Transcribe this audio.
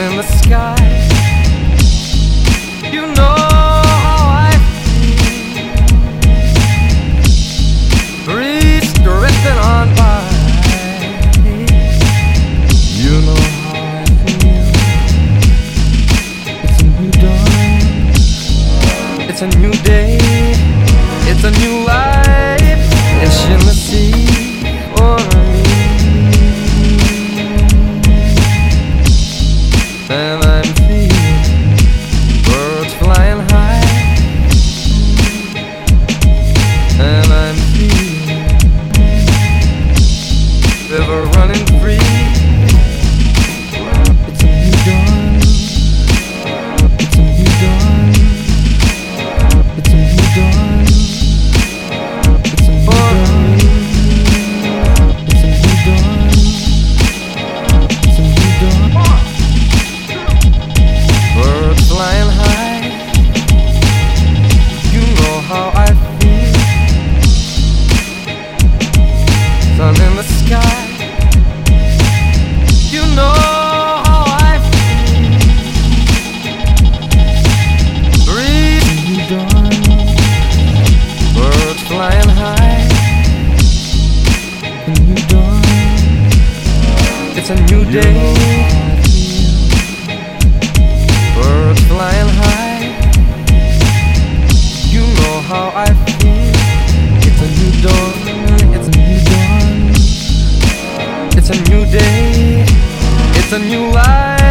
in the sky. And It's a new day. Birds flying high. You know how I feel. It's a new dawn. It's a new dawn. It's a new day. It's a new life.